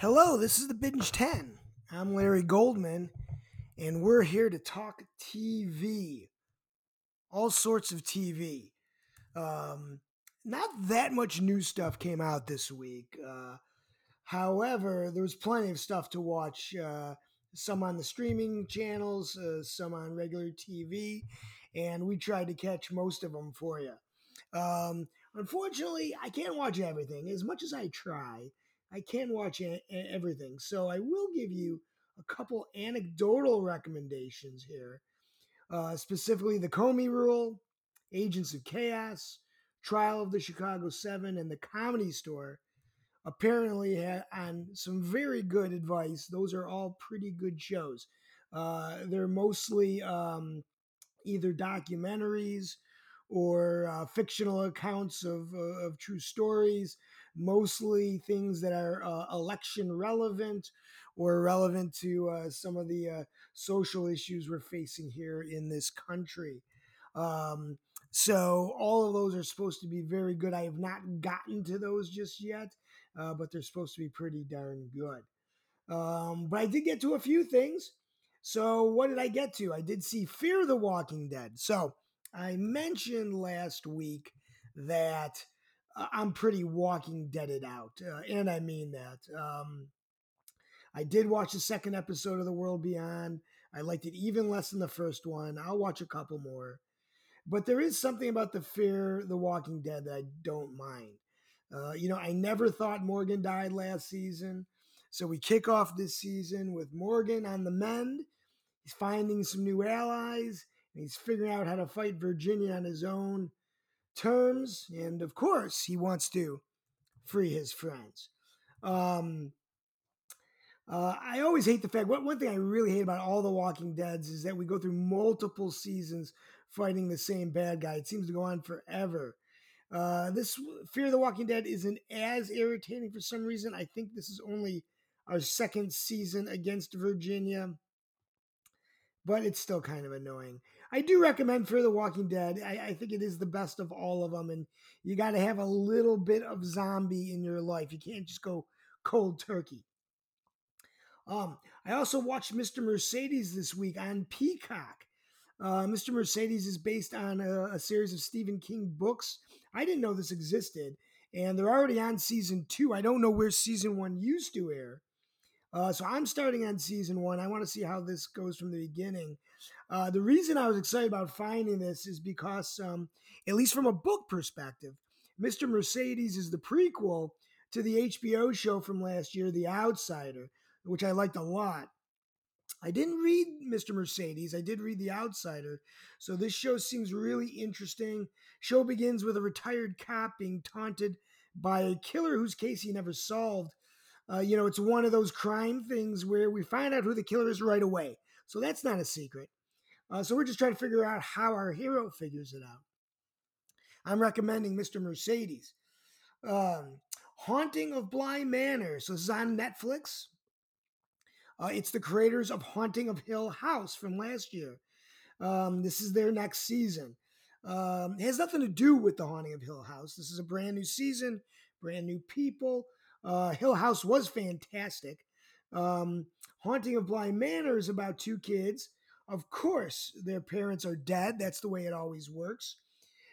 Hello, this is the Binge 10. I'm Larry Goldman, and we're here to talk TV. All sorts of TV. Um, not that much new stuff came out this week. Uh, however, there was plenty of stuff to watch. Uh, some on the streaming channels, uh, some on regular TV, and we tried to catch most of them for you. Um, unfortunately, I can't watch everything as much as I try. I can watch a- everything. So I will give you a couple anecdotal recommendations here, uh, specifically the Comey Rule, Agents of Chaos, Trial of the Chicago Seven, and the Comedy Store. Apparently, on some very good advice. Those are all pretty good shows. Uh, they're mostly um, either documentaries or uh, fictional accounts of, uh, of true stories, mostly things that are uh, election relevant or relevant to uh, some of the uh, social issues we're facing here in this country. Um, so all of those are supposed to be very good. I have not gotten to those just yet, uh, but they're supposed to be pretty darn good. Um, but I did get to a few things. So what did I get to? I did see Fear the Walking Dead. So I mentioned last week that uh, I'm pretty Walking Deaded out, uh, and I mean that. Um, I did watch the second episode of The World Beyond. I liked it even less than the first one. I'll watch a couple more. But there is something about the Fear the Walking Dead that I don't mind. Uh, you know, I never thought Morgan died last season. So we kick off this season with Morgan on the mend. He's finding some new allies and he's figuring out how to fight Virginia on his own terms. And of course, he wants to free his friends. Um, uh, I always hate the fact. One, one thing I really hate about all the Walking Deads is that we go through multiple seasons fighting the same bad guy. It seems to go on forever. Uh, this Fear of the Walking Dead isn't as irritating for some reason. I think this is only our second season against Virginia, but it's still kind of annoying. I do recommend Fear the Walking Dead. I, I think it is the best of all of them, and you got to have a little bit of zombie in your life. You can't just go cold turkey. Um, I also watched Mr. Mercedes this week on Peacock. Uh, Mr. Mercedes is based on a, a, series of Stephen King books. I didn't know this existed, and they're already on season two. I don't know where season one used to air. Uh, so I'm starting on season one. I want to see how this goes from the beginning. Uh, the reason I was excited about finding this is because, um, at least from a book perspective, Mr. Mercedes is the prequel to the HBO show from last year, The Outsider, which I liked a lot. I didn't read Mr. Mercedes. I did read The Outsider. So this show seems really interesting. Show begins with a retired cop being taunted by a killer whose case he never solved. Uh, you know, it's one of those crime things where we find out who the killer is right away. So that's not a secret. Uh, so we're just trying to figure out how our hero figures it out. I'm recommending Mr. Mercedes. Um, Haunting of Bly Manor. So this is on Netflix. Uh, it's the creators of Haunting of Hill House from last year. Um, this is their next season. Um, it has nothing to do with the Haunting of Hill House. This is a brand new season, brand new people. Uh, Hill House was fantastic. Um, Haunting of Bly Manor is about two kids. Of course, their parents are dead. That's the way it always works.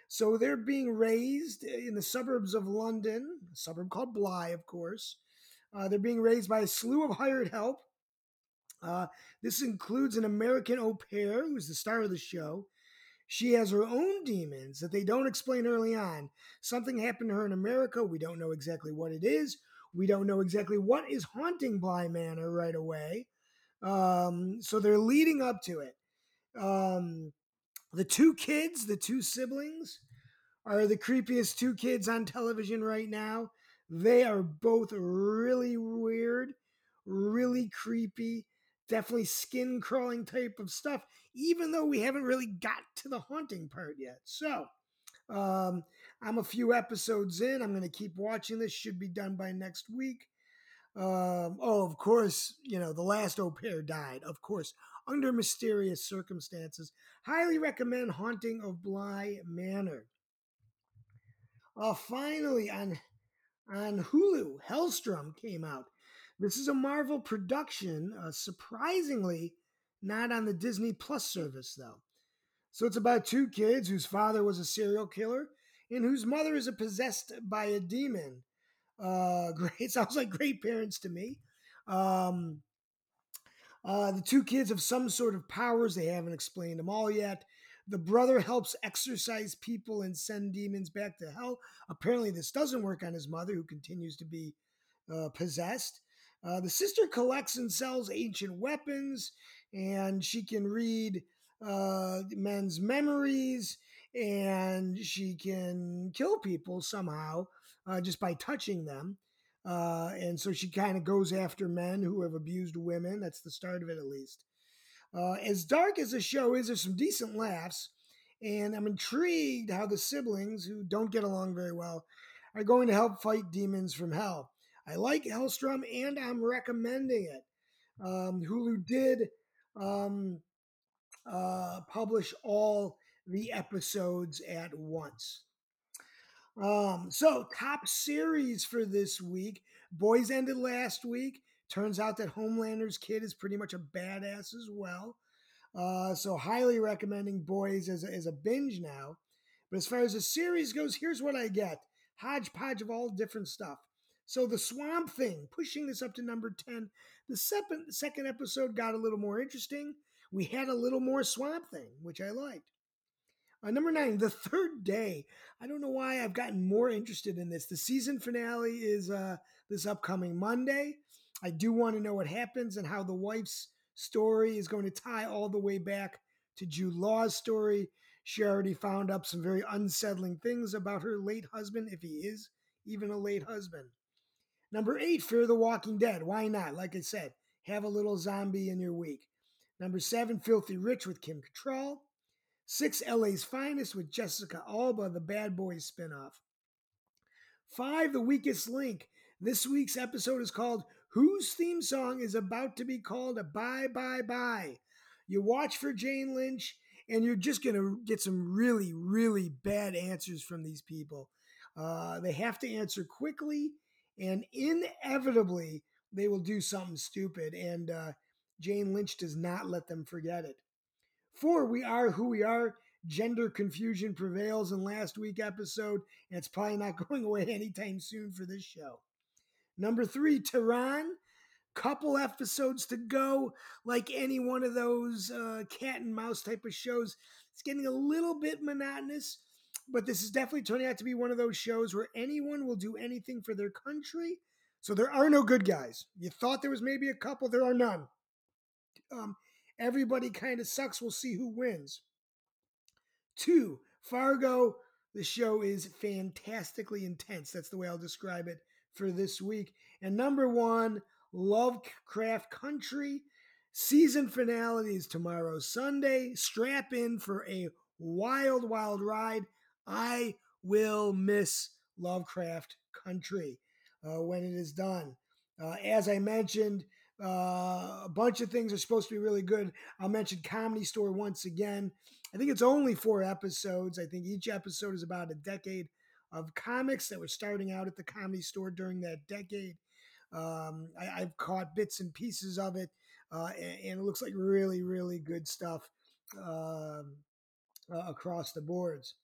So they're being raised in the suburbs of London, a suburb called Bly, of course. Uh, they're being raised by a slew of hired help uh, this includes an American au pair who's the star of the show. She has her own demons that they don't explain early on. Something happened to her in America. We don't know exactly what it is. We don't know exactly what is haunting Bly Manor right away. Um, so they're leading up to it. Um, the two kids, the two siblings, are the creepiest two kids on television right now. They are both really weird, really creepy definitely skin crawling type of stuff, even though we haven't really got to the haunting part yet. So, um, I'm a few episodes in. I'm going to keep watching this. Should be done by next week. Um, oh, of course, you know, the last au pair died, of course, under mysterious circumstances. Highly recommend Haunting of Bly Manor. Uh, finally, on on Hulu, Helstrom came out. This is a Marvel production, uh, surprisingly, not on the Disney Plus service, though. So it's about two kids whose father was a serial killer and whose mother is possessed by a demon. Uh, great, sounds like great parents to me. Um, uh, the two kids have some sort of powers. They haven't explained them all yet. The brother helps exorcise people and send demons back to hell. Apparently, this doesn't work on his mother, who continues to be uh, possessed. Uh, the sister collects and sells ancient weapons, and she can read uh, men's memories, and she can kill people somehow uh, just by touching them. Uh, and so she kind of goes after men who have abused women. That's the start of it, at least. Uh, as dark as the show is, there's some decent laughs, and I'm intrigued how the siblings, who don't get along very well, are going to help fight demons from hell. I like Helstrom, and I'm recommending it. Um, Hulu did um, uh, publish all the episodes at once. Um, so, top series for this week. Boys ended last week. Turns out that Homelander's kid is pretty much a badass as well. Uh, so, highly recommending Boys as a, as a binge now. But as far as the series goes, here's what I get hodgepodge of all different stuff. So, the Swamp Thing, pushing this up to number 10. The second, second episode got a little more interesting. We had a little more Swamp Thing, which I liked. Uh, number nine, the third day. I don't know why I've gotten more interested in this. The season finale is uh, this upcoming Monday. I do want to know what happens and how the wife's story is going to tie all the way back to Jude Law's story. She already found up some very unsettling things about her late husband, if he is even a late husband. Number eight, Fear the Walking Dead. Why not? Like I said, have a little zombie in your week. Number seven, Filthy Rich with Kim Cattrall. Six, LA's Finest with Jessica Alba, the Bad Boys spinoff. Five, The Weakest Link. This week's episode is called Whose Theme Song is About to Be Called a Bye Bye Bye. You watch for Jane Lynch, and you're just going to get some really, really bad answers from these people. Uh, they have to answer quickly, and inevitably, they will do something stupid. And uh, Jane Lynch does not let them forget it. Four, we are who we are. Gender confusion prevails in last week episode, and it's probably not going away anytime soon for this show. Number three, Tehran. Couple episodes to go. Like any one of those uh, cat and mouse type of shows, it's getting a little bit monotonous, but this is definitely turning out to be one of those shows where anyone will do anything for their country. So there are no good guys. You thought there was maybe a couple, there are none. Um, Everybody kind of sucks. We'll see who wins. Two, Fargo. The show is fantastically intense. That's the way I'll describe it for this week. And number one, Lovecraft Country. Season finale is tomorrow, Sunday. Strap in for a wild, wild ride. I will miss Lovecraft Country uh, when it is done. Uh, as I mentioned, uh, a bunch of things are supposed to be really good. I'll mention Comedy Store once again. I think it's only four episodes. I think each episode is about a decade of comics that were starting out at the Comedy Store during that decade. Um, I, have caught bits and pieces of it, uh, and, and, it looks like really, really good stuff uh, across the boards.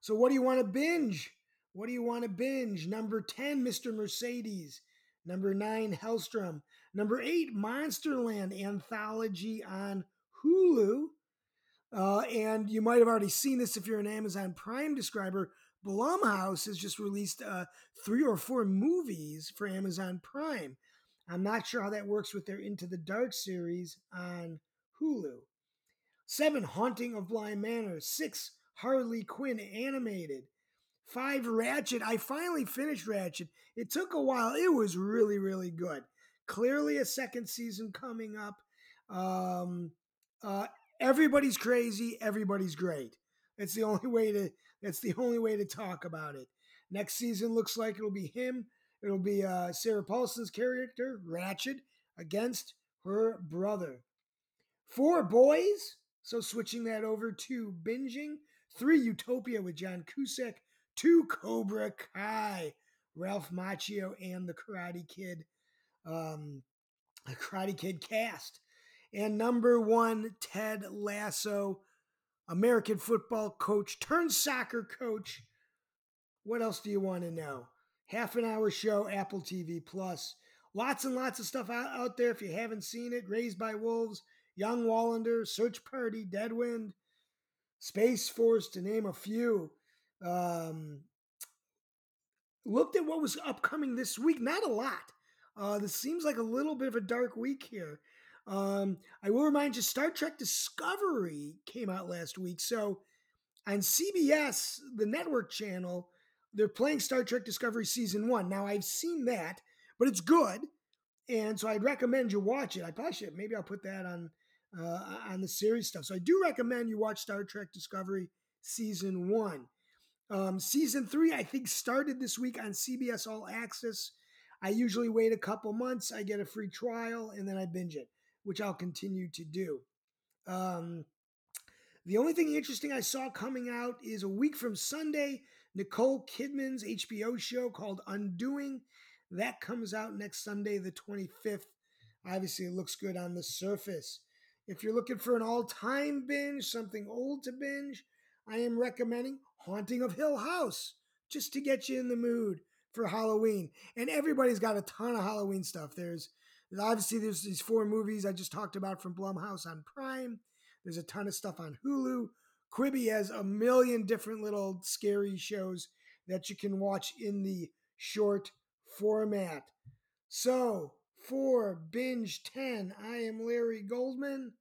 So, what do you want to binge? What do you want to binge? Number 10, Mr. Mercedes. Number nine, Helstrom. Number eight, Monsterland anthology on Hulu. Uh, and you might have already seen this if you're an Amazon Prime subscriber. Blumhouse has just released uh, three or four movies for Amazon Prime. I'm not sure how that works with their Into the Dark series on Hulu. Seven, Haunting of Bly Manor. Six, Harley Quinn animated. Five, Ratched. I finally finished Ratched. It took a while. It was really, really good. Clearly, a second season coming up. Um, uh, everybody's crazy. Everybody's great. That's the only way to. That's the only way to talk about it. Next season looks like it'll be him. It'll be uh, Sarah Paulson's character, Ratched against her brother. Four boys. So switching that over to binging. Three Utopia with John Cusack to Cobra Kai, Ralph Macchio and the Karate Kid. um, a Karate Kid cast. And number one, Ted Lasso, American football coach turned soccer coach. What else do you want to know? Half an hour show, Apple TV Plus. Lots and lots of stuff out, out there if you haven't seen it. Raised by Wolves, Young Wallander, Search Party, Deadwind, Space Force, to name a few. Um, looked at what was upcoming this week. Not a lot. Uh, this seems like a little bit of a dark week here. Um, I will remind you, Star Trek Discovery came out last week. So on CBS, the network channel, they're playing Star Trek Discovery Season 1. Now, I've seen that, but it's good. And so I'd recommend you watch it. I probably should. Maybe I'll put that on uh, on the series stuff. So I do recommend you watch Star Trek Discovery Season 1. Um, season 3, I think, started this week on CBS All Access. I usually wait a couple months, I get a free trial, and then I binge it, which I'll continue to do. Um, the only thing interesting I saw coming out is a week from Sunday, Nicole Kidman's HBO show called Undoing. That comes out next Sunday, the 25th. Obviously, it looks good on the surface. If you're looking for an all time binge, something old to binge, I am recommending Haunting of Hill House just to get you in the mood for Halloween. And everybody's got a ton of Halloween stuff. There's obviously there's these four movies I just talked about from Blumhouse on Prime. There's a ton of stuff on Hulu. Quibi has a million different little scary shows that you can watch in the short format. So, for Binge 10, I am Larry Goldman.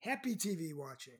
Happy TV watching.